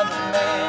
another man.